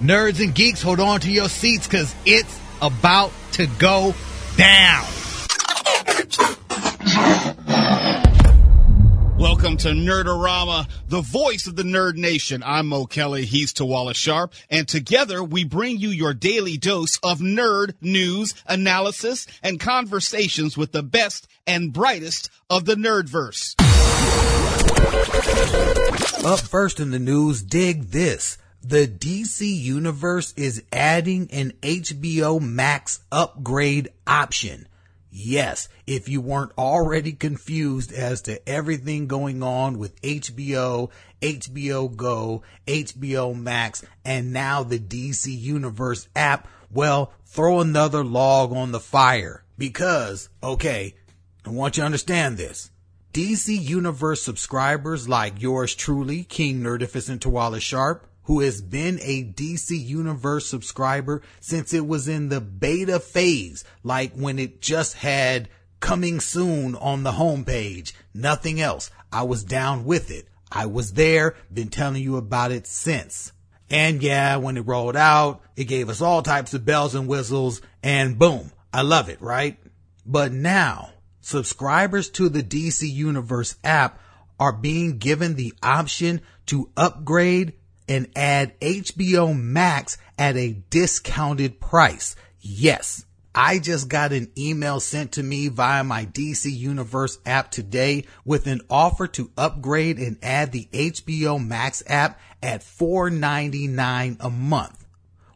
Nerds and geeks, hold on to your seats because it's about to go down. Welcome to Nerdorama, the voice of the Nerd Nation. I'm Mo Kelly, he's Tawala Sharp, and together we bring you your daily dose of nerd news, analysis, and conversations with the best and brightest of the Nerdverse. Up first in the news, dig this. The DC Universe is adding an HBO Max upgrade option. Yes, if you weren't already confused as to everything going on with HBO, HBO Go, HBO Max, and now the DC Universe app, well, throw another log on the fire. Because, okay, I want you to understand this. DC Universe subscribers like yours truly, King Nerdificent Tawala Sharp, who has been a DC Universe subscriber since it was in the beta phase, like when it just had coming soon on the homepage. Nothing else. I was down with it. I was there, been telling you about it since. And yeah, when it rolled out, it gave us all types of bells and whistles and boom, I love it, right? But now, subscribers to the DC Universe app are being given the option to upgrade and add HBO Max at a discounted price. Yes. I just got an email sent to me via my DC Universe app today with an offer to upgrade and add the HBO Max app at $4.99 a month,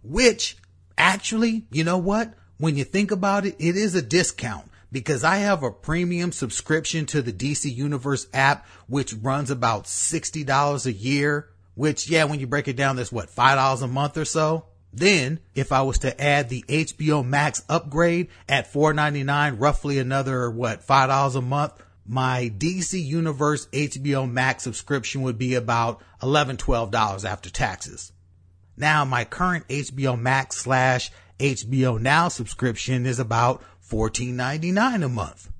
which actually, you know what? When you think about it, it is a discount because I have a premium subscription to the DC Universe app, which runs about $60 a year which yeah, when you break it down, that's what, $5 a month or so. Then if I was to add the HBO Max upgrade at $4.99, roughly another what, $5 a month, my DC Universe HBO Max subscription would be about $11, $12 after taxes. Now my current HBO Max slash HBO Now subscription is about $14.99 a month.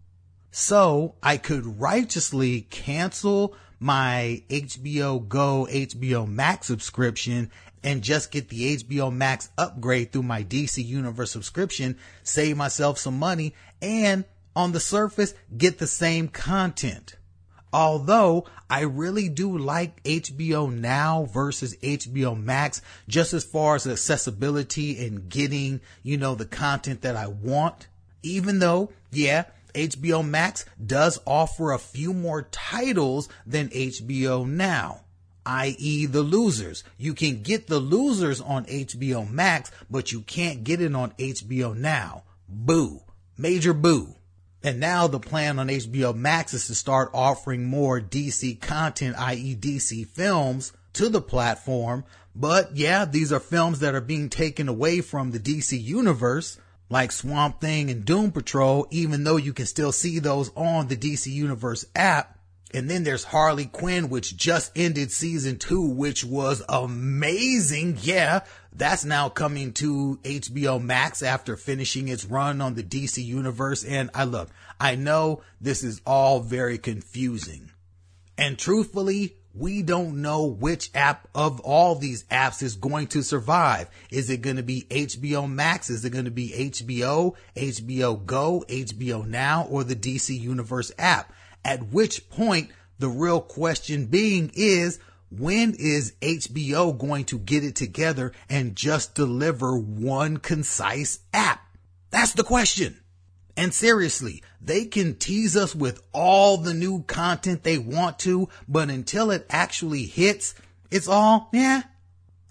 So I could righteously cancel my HBO Go, HBO Max subscription and just get the HBO Max upgrade through my DC Universe subscription, save myself some money and on the surface get the same content. Although I really do like HBO Now versus HBO Max just as far as accessibility and getting, you know, the content that I want. Even though, yeah, HBO Max does offer a few more titles than HBO Now i.e. the losers. You can get the losers on HBO Max, but you can't get it on HBO Now. Boo. Major boo. And now the plan on HBO Max is to start offering more DC content, i.e. DC films to the platform. But yeah, these are films that are being taken away from the DC universe like Swamp Thing and Doom Patrol, even though you can still see those on the DC Universe app. And then there's Harley Quinn, which just ended season two, which was amazing. Yeah, that's now coming to HBO Max after finishing its run on the DC Universe. And I look, I know this is all very confusing. And truthfully, we don't know which app of all these apps is going to survive. Is it going to be HBO Max? Is it going to be HBO, HBO Go, HBO Now, or the DC Universe app? At which point, the real question being is, when is HBO going to get it together and just deliver one concise app? That's the question. And seriously, they can tease us with all the new content they want to, but until it actually hits, it's all, yeah,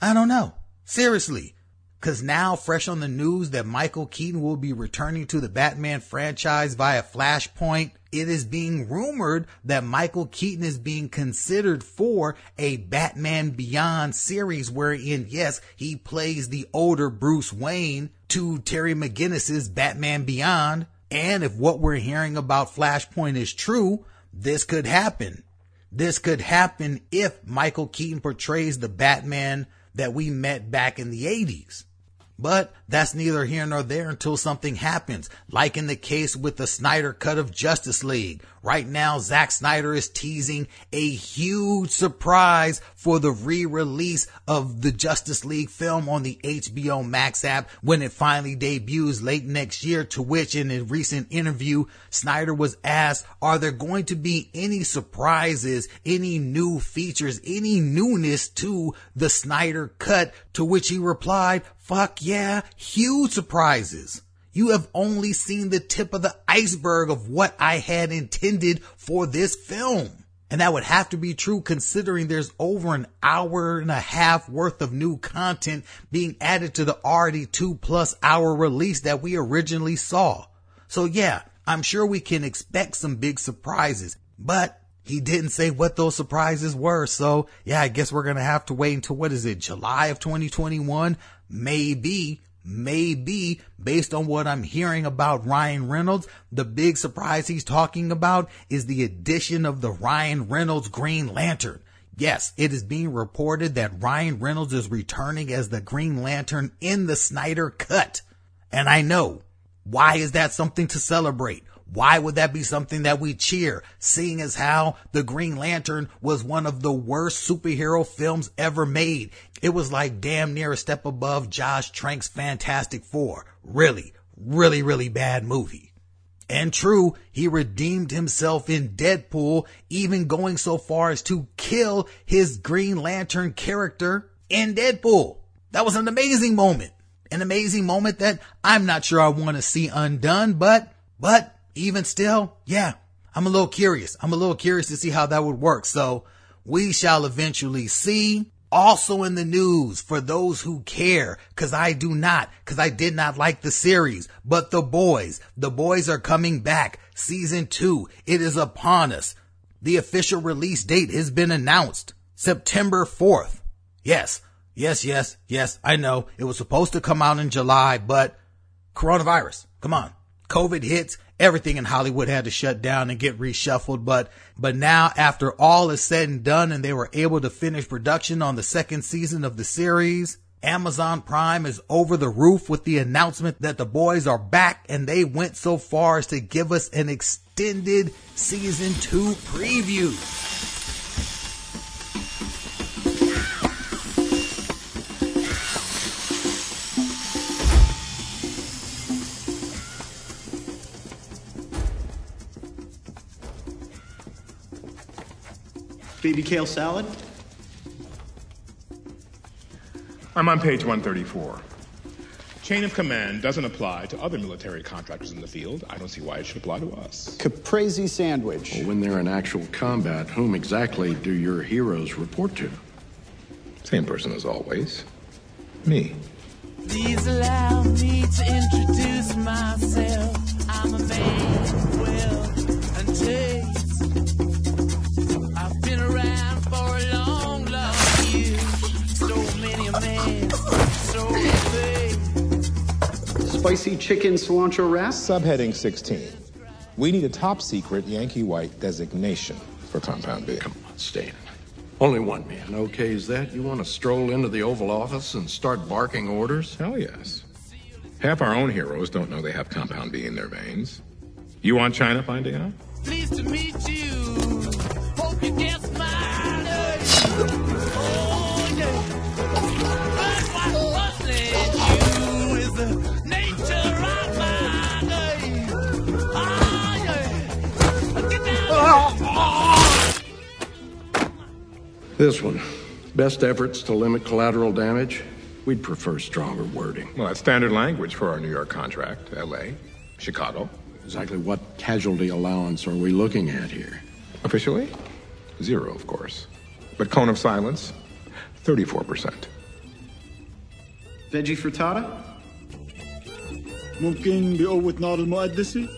I don't know. Seriously. Cause now fresh on the news that Michael Keaton will be returning to the Batman franchise via Flashpoint. It is being rumored that Michael Keaton is being considered for a Batman Beyond series wherein, yes, he plays the older Bruce Wayne to Terry McGinnis's Batman Beyond. And if what we're hearing about Flashpoint is true, this could happen. This could happen if Michael Keaton portrays the Batman that we met back in the 80s. But that's neither here nor there until something happens, like in the case with the Snyder cut of Justice League. Right now, Zack Snyder is teasing a huge surprise for the re-release of the Justice League film on the HBO Max app when it finally debuts late next year, to which in a recent interview, Snyder was asked, are there going to be any surprises, any new features, any newness to the Snyder cut? To which he replied, fuck yeah, huge surprises. You have only seen the tip of the iceberg of what I had intended for this film. And that would have to be true considering there's over an hour and a half worth of new content being added to the already two plus hour release that we originally saw. So yeah, I'm sure we can expect some big surprises, but he didn't say what those surprises were. So yeah, I guess we're going to have to wait until what is it? July of 2021? Maybe maybe based on what I'm hearing about Ryan Reynolds, the big surprise he's talking about is the addition of the Ryan Reynolds Green Lantern. Yes, it is being reported that Ryan Reynolds is returning as the Green Lantern in the Snyder cut. And I know, why is that something to celebrate? Why would that be something that we cheer, seeing as how The Green Lantern was one of the worst superhero films ever made? It was like damn near a step above Josh Trank's Fantastic Four. Really, really, really bad movie. And true, he redeemed himself in Deadpool, even going so far as to kill his Green Lantern character in Deadpool. That was an amazing moment. An amazing moment that I'm not sure I want to see undone, but, but even still, yeah, I'm a little curious. I'm a little curious to see how that would work. So we shall eventually see. Also in the news for those who care, cause I do not, cause I did not like the series, but the boys, the boys are coming back. Season two, it is upon us. The official release date has been announced. September 4th. Yes, yes, yes, yes, I know it was supposed to come out in July, but coronavirus, come on. COVID hits, everything in Hollywood had to shut down and get reshuffled. But, but now after all is said and done and they were able to finish production on the second season of the series, Amazon Prime is over the roof with the announcement that the boys are back and they went so far as to give us an extended season two preview. Baby kale salad? I'm on page 134. Chain of command doesn't apply to other military contractors in the field. I don't see why it should apply to us. Caprese sandwich. Well, when they're in actual combat, whom exactly do your heroes report to? Same person as always. Me. Please allow me to introduce myself. I'm a man of will Spicy chicken cilantro wrap? Subheading 16. We need a top secret Yankee White designation for Compound B. Come on, Stan. Only one man Okay, is that. You want to stroll into the Oval Office and start barking orders? Hell yes. Half our own heroes don't know they have Compound B in their veins. You want China finding out? Pleased to meet you. This one. Best efforts to limit collateral damage? We'd prefer stronger wording. Well, that's standard language for our New York contract. L.A., Chicago. Exactly what casualty allowance are we looking at here? Officially, zero, of course. But cone of silence, 34%. Veggie frittata? ممكن بقوة نار المقدسة؟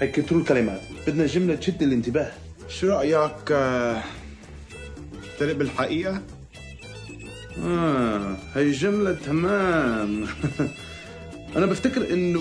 هي كتروا الكلمات بدنا جملة تشد الانتباه شو رأيك آه، تلق بالحقيقة؟ آه هي جملة تمام أنا بفتكر إنه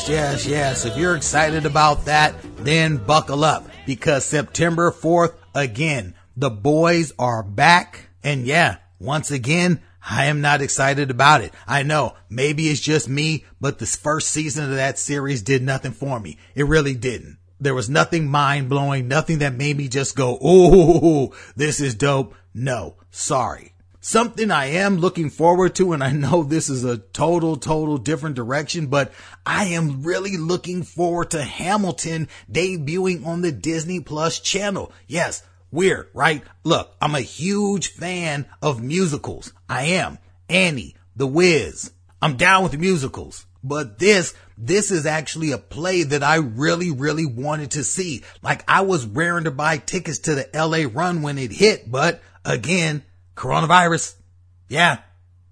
Yes, yes, yes. If you're excited about that, then buckle up because September 4th, again, the boys are back. And yeah, once again, I am not excited about it. I know maybe it's just me, but this first season of that series did nothing for me. It really didn't. There was nothing mind blowing, nothing that made me just go, Ooh, this is dope. No, sorry. Something I am looking forward to, and I know this is a total, total different direction, but I am really looking forward to Hamilton debuting on the Disney Plus channel. Yes, weird, right? Look, I'm a huge fan of musicals. I am. Annie, The Wiz. I'm down with musicals. But this, this is actually a play that I really, really wanted to see. Like I was raring to buy tickets to the LA run when it hit, but again, coronavirus. Yeah,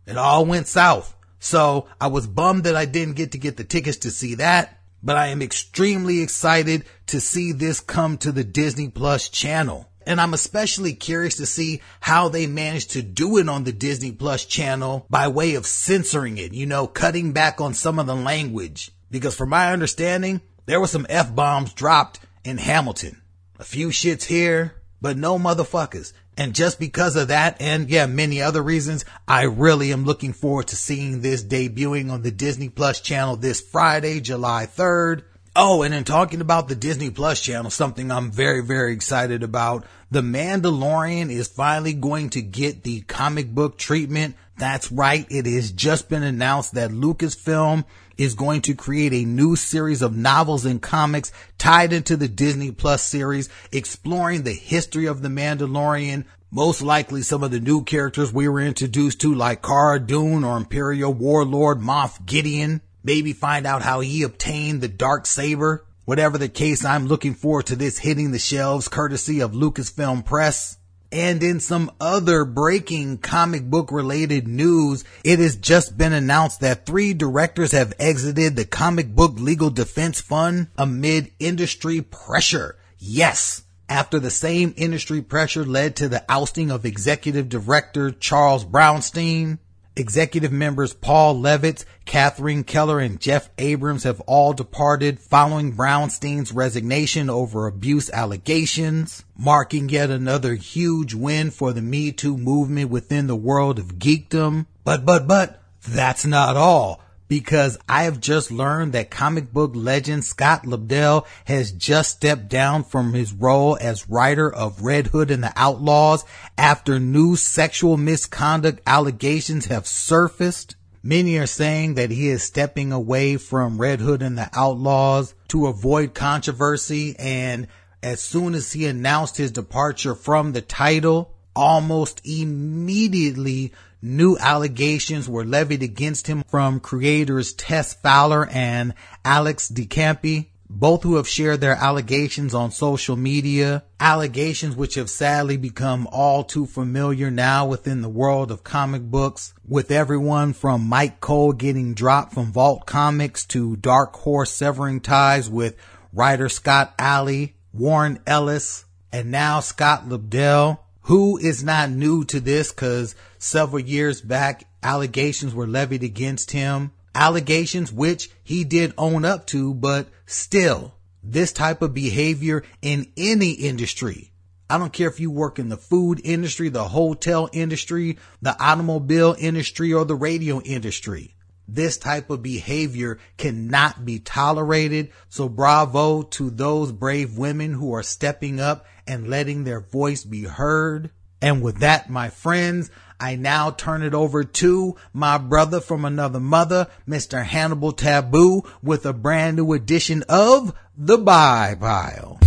it all went south. So I was bummed that I didn't get to get the tickets to see that, but I am extremely excited to see this come to the Disney Plus channel. And I'm especially curious to see how they managed to do it on the Disney Plus channel by way of censoring it, you know, cutting back on some of the language. Because from my understanding, there were some F-bombs dropped in Hamilton. A few shits here, but no motherfuckers. And just because of that, and yeah, many other reasons, I really am looking forward to seeing this debuting on the Disney Plus channel this Friday, July 3rd. Oh, and in talking about the Disney Plus channel, something I'm very, very excited about. The Mandalorian is finally going to get the comic book treatment. That's right. It has just been announced that Lucasfilm is going to create a new series of novels and comics tied into the Disney Plus series, exploring the history of the Mandalorian, most likely some of the new characters we were introduced to like Cara Dune or Imperial Warlord Moff Gideon. Maybe find out how he obtained the dark saber. Whatever the case, I'm looking forward to this hitting the shelves courtesy of Lucasfilm Press. And in some other breaking comic book related news, it has just been announced that three directors have exited the comic book legal defense fund amid industry pressure. Yes. After the same industry pressure led to the ousting of executive director Charles Brownstein, Executive members Paul Levitz, Catherine Keller, and Jeff Abrams have all departed following Brownstein's resignation over abuse allegations, marking yet another huge win for the Me Too movement within the world of geekdom. But, but, but, that's not all because I have just learned that comic book legend Scott Lobdell has just stepped down from his role as writer of Red Hood and the Outlaws after new sexual misconduct allegations have surfaced. Many are saying that he is stepping away from Red Hood and the Outlaws to avoid controversy and as soon as he announced his departure from the title, almost immediately new allegations were levied against him from creators Tess Fowler and Alex de Campi, both who have shared their allegations on social media, allegations which have sadly become all too familiar now within the world of comic books, with everyone from Mike Cole getting dropped from Vault Comics to Dark Horse severing ties with writer Scott Allie, Warren Ellis, and now Scott Lobdell who is not new to this because several years back, allegations were levied against him. Allegations which he did own up to, but still, this type of behavior in any industry. I don't care if you work in the food industry, the hotel industry, the automobile industry, or the radio industry. This type of behavior cannot be tolerated. So bravo to those brave women who are stepping up and letting their voice be heard. And with that, my friends, I now turn it over to my brother from another mother, Mr. Hannibal Tabu, with a brand new edition of The Buy Pile.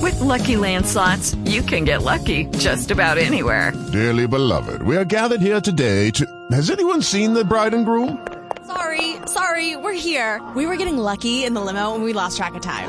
With Lucky Land slots, you can get lucky just about anywhere. Dearly beloved, we are gathered here today to. Has anyone seen the bride and groom? Sorry, sorry, we're here. We were getting lucky in the limo and we lost track of time.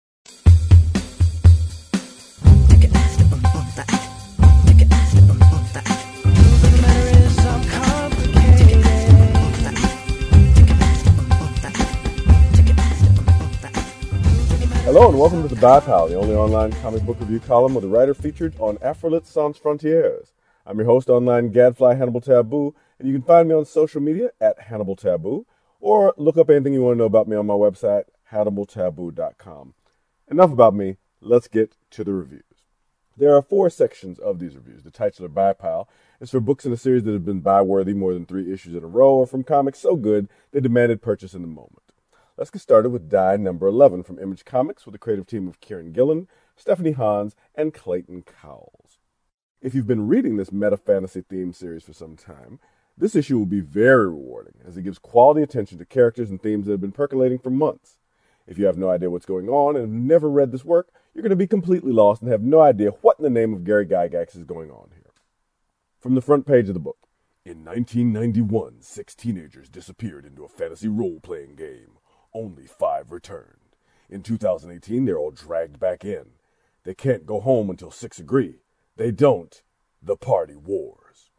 Hello and welcome to the Buy Pile, the only online comic book review column with a writer featured on Afrolit Sans Frontières. I'm your host, online gadfly Hannibal Tabu, and you can find me on social media at Hannibal Tabu, or look up anything you want to know about me on my website, HannibalTabu.com. Enough about me, let's get to the reviews. There are four sections of these reviews. The titular Buy Pile is for books in a series that have been buy-worthy more than three issues in a row, or from comics so good they demanded purchase in the moment. Let's get started with Die number 11 from Image Comics with the creative team of Kieron Gillen, Stephanie Hans, and Clayton Cowles. If you've been reading this meta fantasy theme series for some time, this issue will be very rewarding as it gives quality attention to characters and themes that have been percolating for months. If you have no idea what's going on and have never read this work, you're going to be completely lost and have no idea what in the name of Gary Gygax is going on here. From the front page of the book. In 1991, six teenagers disappeared into a fantasy role playing game. Only five returned. In 2018, they're all dragged back in. They can't go home until six agree. They don't. The party wars.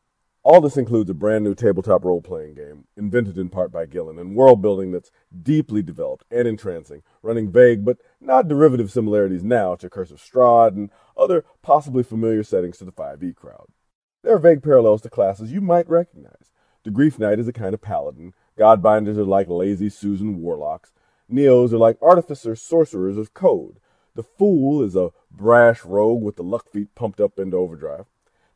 All this includes a brand new tabletop role playing game, invented in part by Gillen, and world building that's deeply developed and entrancing, running vague but not derivative similarities now to Curse of Strahd and other possibly familiar settings to the 5e crowd. There are vague parallels to classes you might recognize. The Grief Knight is a kind of paladin, Godbinders are like lazy Susan warlocks. Neos are like artificer sorcerers of code. The Fool is a brash rogue with the luck feat pumped up into overdrive.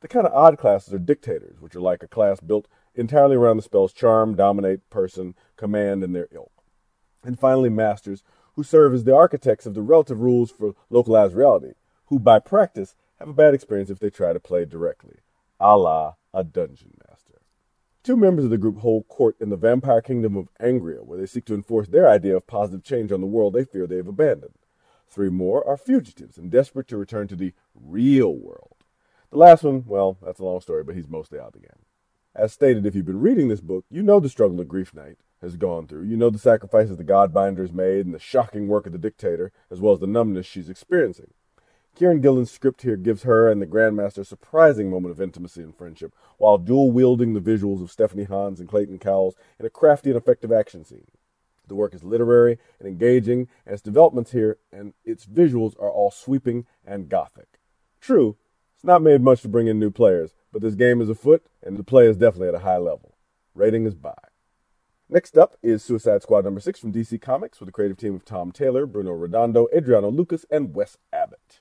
The kind of odd classes are dictators, which are like a class built entirely around the spells charm, dominate, person, command, and their ilk. And finally, masters, who serve as the architects of the relative rules for localized reality, who by practice have a bad experience if they try to play directly, a la a dungeon master. Two members of the group hold court in the vampire kingdom of Angria, where they seek to enforce their idea of positive change on the world they fear they have abandoned. Three more are fugitives and desperate to return to the real world. The last one, well, that's a long story, but he's mostly out of again. As stated, if you've been reading this book, you know the struggle the Grief Knight has gone through. You know the sacrifices the Godbinders made and the shocking work of the dictator, as well as the numbness she's experiencing. Kieron Gillen's script here gives her and the Grandmaster a surprising moment of intimacy and friendship, while dual wielding the visuals of Stephanie Hans and Clayton Cowles in a crafty and effective action scene. The work is literary and engaging, and its developments here and its visuals are all sweeping and gothic. True, it's not made much to bring in new players, but this game is afoot, and the play is definitely at a high level. Rating is buy. Next up is Suicide Squad number 6 from DC Comics with a creative team of Tom Taylor, Bruno Redondo, Adriano Lucas, and Wes Abbott.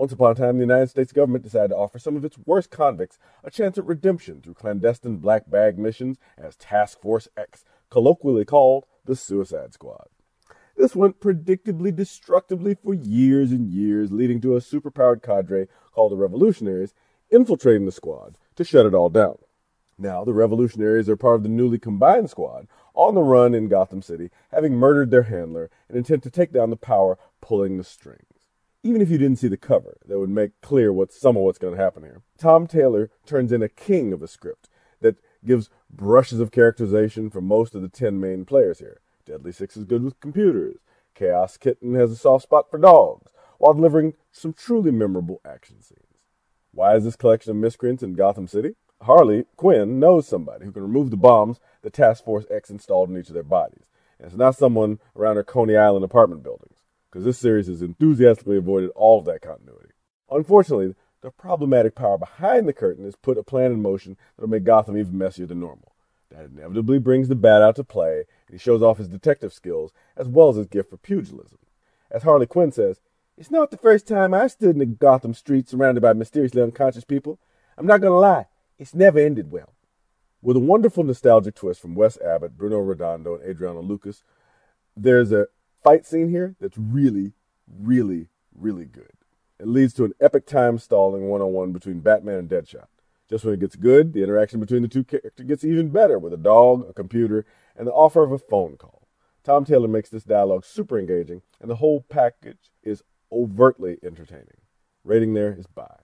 Once upon a time, the United States government decided to offer some of its worst convicts a chance at redemption through clandestine black bag missions as Task Force X, colloquially called the Suicide Squad. This went predictably destructively for years and years, leading to a superpowered cadre called the Revolutionaries infiltrating the squad to shut it all down. Now, the Revolutionaries are part of the newly combined squad, on the run in Gotham City, having murdered their handler and intend to take down the power pulling the strings even if you didn't see the cover, that would make clear what some of what's going to happen here. Tom Taylor turns in a king of a script that gives brushes of characterization for most of the 10 main players here. Deadly Six is good with computers. Chaos Kitten has a soft spot for dogs, while delivering some truly memorable action scenes. Why is this collection of miscreants in Gotham City? Harley Quinn knows somebody who can remove the bombs the Task Force X installed in each of their bodies. And it's not someone around her Coney Island apartment buildings because this series has enthusiastically avoided all of that continuity. Unfortunately, the problematic power behind the curtain has put a plan in motion that'll make Gotham even messier than normal. That inevitably brings the bat out to play, and he shows off his detective skills as well as his gift for pugilism. As Harley Quinn says, It's not the first time I've stood in the Gotham streets surrounded by mysteriously unconscious people. I'm not to lie, it's never ended well. With a wonderful nostalgic twist from Wes Abbott, Bruno Redondo, and Adriano Lucas, there's a fight scene here that's really, really, really good. It leads to an epic time stalling one on one between Batman and Deadshot. Just when it gets good, the interaction between the two characters gets even better with a dog, a computer, and the offer of a phone call. Tom Taylor makes this dialogue super engaging, and the whole package is overtly entertaining. Rating there is buy.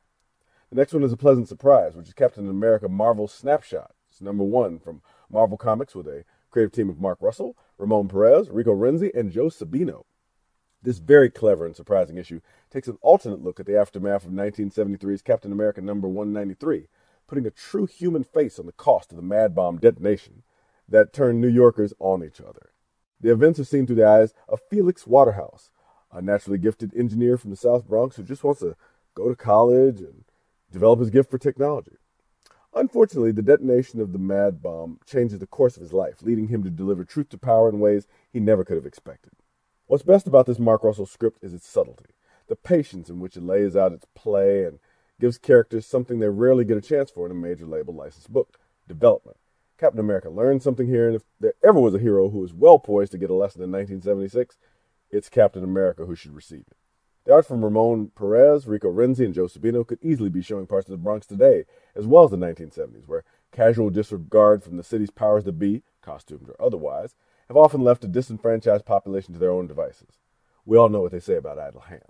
The next one is a pleasant surprise, which is Captain America Marvel Snapshot. It's number one from Marvel Comics with a creative team of Mark Russell, Ramon Perez, Rico Renzi, and Joe Sabino. This very clever and surprising issue takes an alternate look at the aftermath of 1973's Captain America number 193, putting a true human face on the cost of the mad bomb detonation that turned New Yorkers on each other. The events are seen through the eyes of Felix Waterhouse, a naturally gifted engineer from the South Bronx who just wants to go to college and develop his gift for technology. Unfortunately, the detonation of the mad bomb changes the course of his life, leading him to deliver truth to power in ways he never could have expected. What's best about this Mark Russell script is its subtlety, the patience in which it lays out its play and gives characters something they rarely get a chance for in a major label licensed book development. Captain America learned something here, and if there ever was a hero who was well poised to get a lesson in 1976, it's Captain America who should receive it. The art from Ramon Perez, Rico Renzi, and Joe Sabino could easily be showing parts of the Bronx today, as well as the 1970s, where casual disregard from the city's powers that be, costumed or otherwise, have often left a disenfranchised population to their own devices. We all know what they say about idle hands.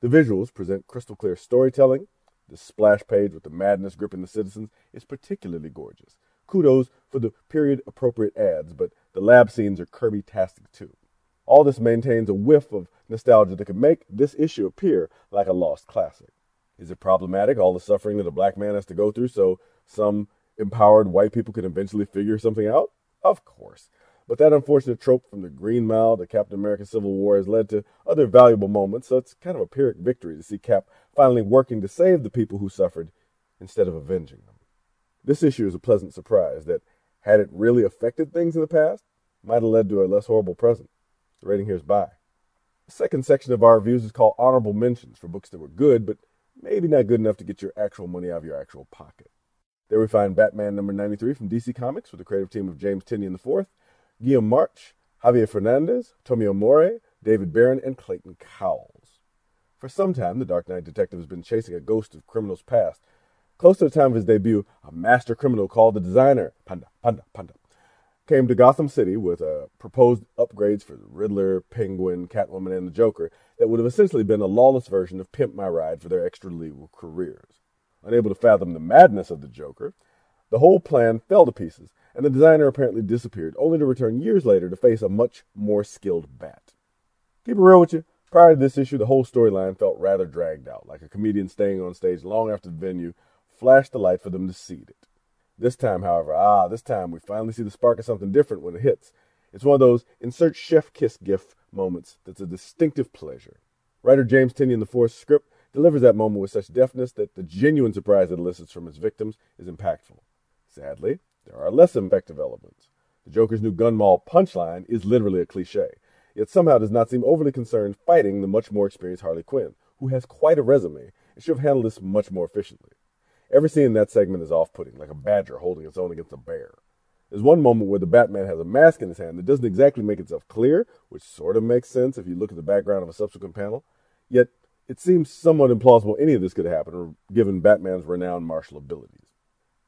The visuals present crystal clear storytelling. The splash page with the madness gripping the citizens is particularly gorgeous. Kudos for the period appropriate ads, but the lab scenes are Kirby tastic too. All this maintains a whiff of nostalgia that could make this issue appear like a lost classic. Is it problematic, all the suffering that a black man has to go through so some empowered white people can eventually figure something out? Of course. But that unfortunate trope from the Green Mile to Captain America Civil War has led to other valuable moments, so it's kind of a Pyrrhic victory to see Cap finally working to save the people who suffered instead of avenging them. This issue is a pleasant surprise that, had it really affected things in the past, might have led to a less horrible present. The rating here is buy. The second section of our reviews is called Honorable Mentions for books that were good, but maybe not good enough to get your actual money out of your actual pocket. There we find Batman number 93 from DC Comics with the creative team of James Tynion IV, Guillem March, Javier Fernandez, Tomeu Morey, David Baron, and Clayton Cowles. For some time, the Dark Knight detective has been chasing a ghost of criminals past. Close to the time of his debut, a master criminal called the Designer, Panda, Panda, Panda, came to Gotham City with uh, proposed upgrades for the Riddler, Penguin, Catwoman, and the Joker that would have essentially been a lawless version of Pimp My Ride for their extra legal careers. Unable to fathom the madness of the Joker, the whole plan fell to pieces, and the designer apparently disappeared, only to return years later to face a much more skilled bat. Keep it real with you. Prior to this issue, the whole storyline felt rather dragged out, like a comedian staying on stage long after the venue flashed the light for them to cede it. This time, however, ah, this time we finally see the spark of something different when it hits. It's one of those insert chef kiss gif moments that's a distinctive pleasure. Writer James Tynion IV's script delivers that moment with such deftness that the genuine surprise it elicits from its victims is impactful. Sadly, there are less effective elements. The Joker's new gun mall punchline is literally a cliche, yet somehow does not seem overly concerned fighting the much more experienced Harley Quinn, who has quite a resume and should have handled this much more efficiently. Every scene in that segment is off putting, like a badger holding its own against a bear. There's one moment where the Batman has a mask in his hand that doesn't exactly make itself clear, which sort of makes sense if you look at the background of a subsequent panel. Yet, it seems somewhat implausible any of this could happen, given Batman's renowned martial abilities.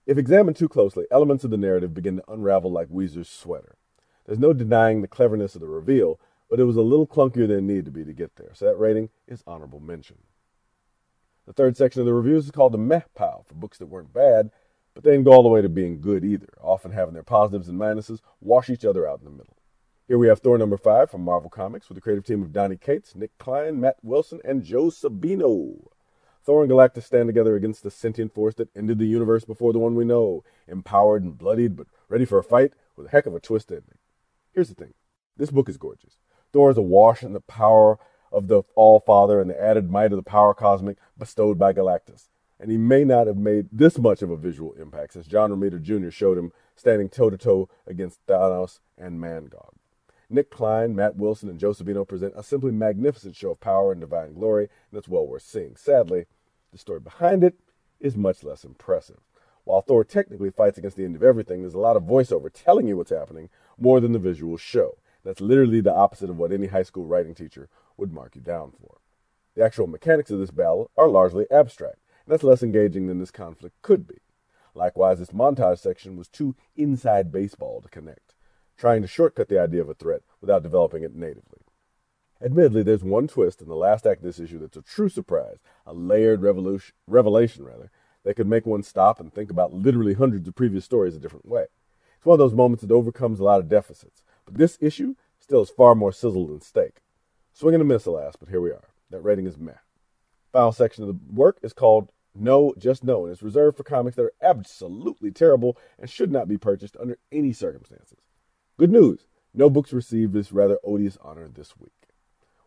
If examined too closely, elements of the narrative begin to unravel like Weezer's sweater. There's no denying the cleverness of the reveal, but it was a little clunkier than it needed to be to get there, so that rating is honorable mention. The third section of the reviews is called the Meh Pile for books that weren't bad, but they didn't go all the way to being good either, often having their positives and minuses wash each other out in the middle. Here we have Thor number five from Marvel Comics with the creative team of Donny Cates, Nic Klein, Matt Wilson, and Joe Sabino. Thor and Galactus stand together against the sentient force that ended the universe before the one we know, empowered and bloodied, but ready for a fight with a heck of a twist ending. Here's the thing this book is gorgeous. Thor is awash in the power of the All Father and the added might of the power cosmic bestowed by Galactus. And he may not have made this much of a visual impact since John Romita Jr. showed him standing toe to toe against Thanos and Mangog. Nic Klein, Matt Wilson, and Joe Sabino present a simply magnificent show of power and divine glory, and it's well worth seeing. Sadly, the story behind it is much less impressive. While Thor technically fights against the end of everything, there's a lot of voiceover telling you what's happening more than the visuals show. That's literally the opposite of what any high school writing teacher would mark you down for. The actual mechanics of this battle are largely abstract, and that's less engaging than this conflict could be. Likewise, this montage section was too inside baseball to connect, trying to shortcut the idea of a threat without developing it natively. Admittedly, there's one twist in the last act of this issue that's a true surprise, a layered revelation, rather, that could make one stop and think about literally hundreds of previous stories a different way. It's one of those moments that overcomes a lot of deficits, but this issue still is far more sizzle than steak. Swing and a miss, alas, but here we are. That rating is meh. Final section of the work is called No, Just No, and it's reserved for comics that are absolutely terrible and should not be purchased under any circumstances. Good news, no books received this rather odious honor this week.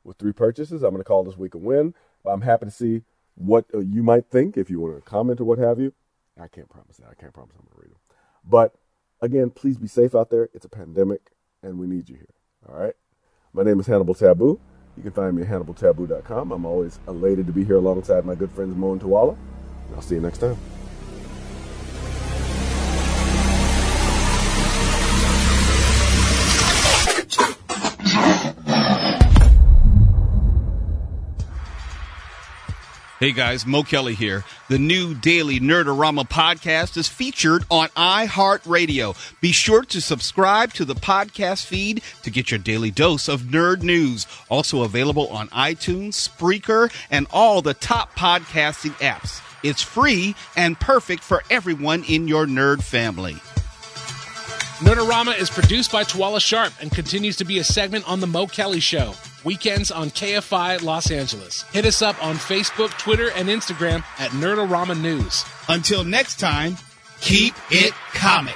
With three purchases, I'm going to call this week a win, but I'm happy to see what uh, you might think if you want to comment or what have you. I can't promise that. I can't promise I'm going to read them. But again, please be safe out there. It's a pandemic, and we need you here. All right? My name is Hannibal Tabu. You can find me at HannibalTabu.com. I'm always elated to be here alongside my good friends Mo and Tawala. I'll see you next time. Hey guys, Mo Kelly here. The new daily Nerdorama podcast is featured on iHeartRadio. Be sure to subscribe to the podcast feed to get your daily dose of nerd news. Also available on iTunes, Spreaker, and all the top podcasting apps. It's free and perfect for everyone in your nerd family. Nerdorama is produced by Tawala Sharp and continues to be a segment on The Mo Kelly Show. Weekends on KFI Los Angeles. Hit us up on Facebook, Twitter, and Instagram at Nerdorama News. Until next time, keep it comic.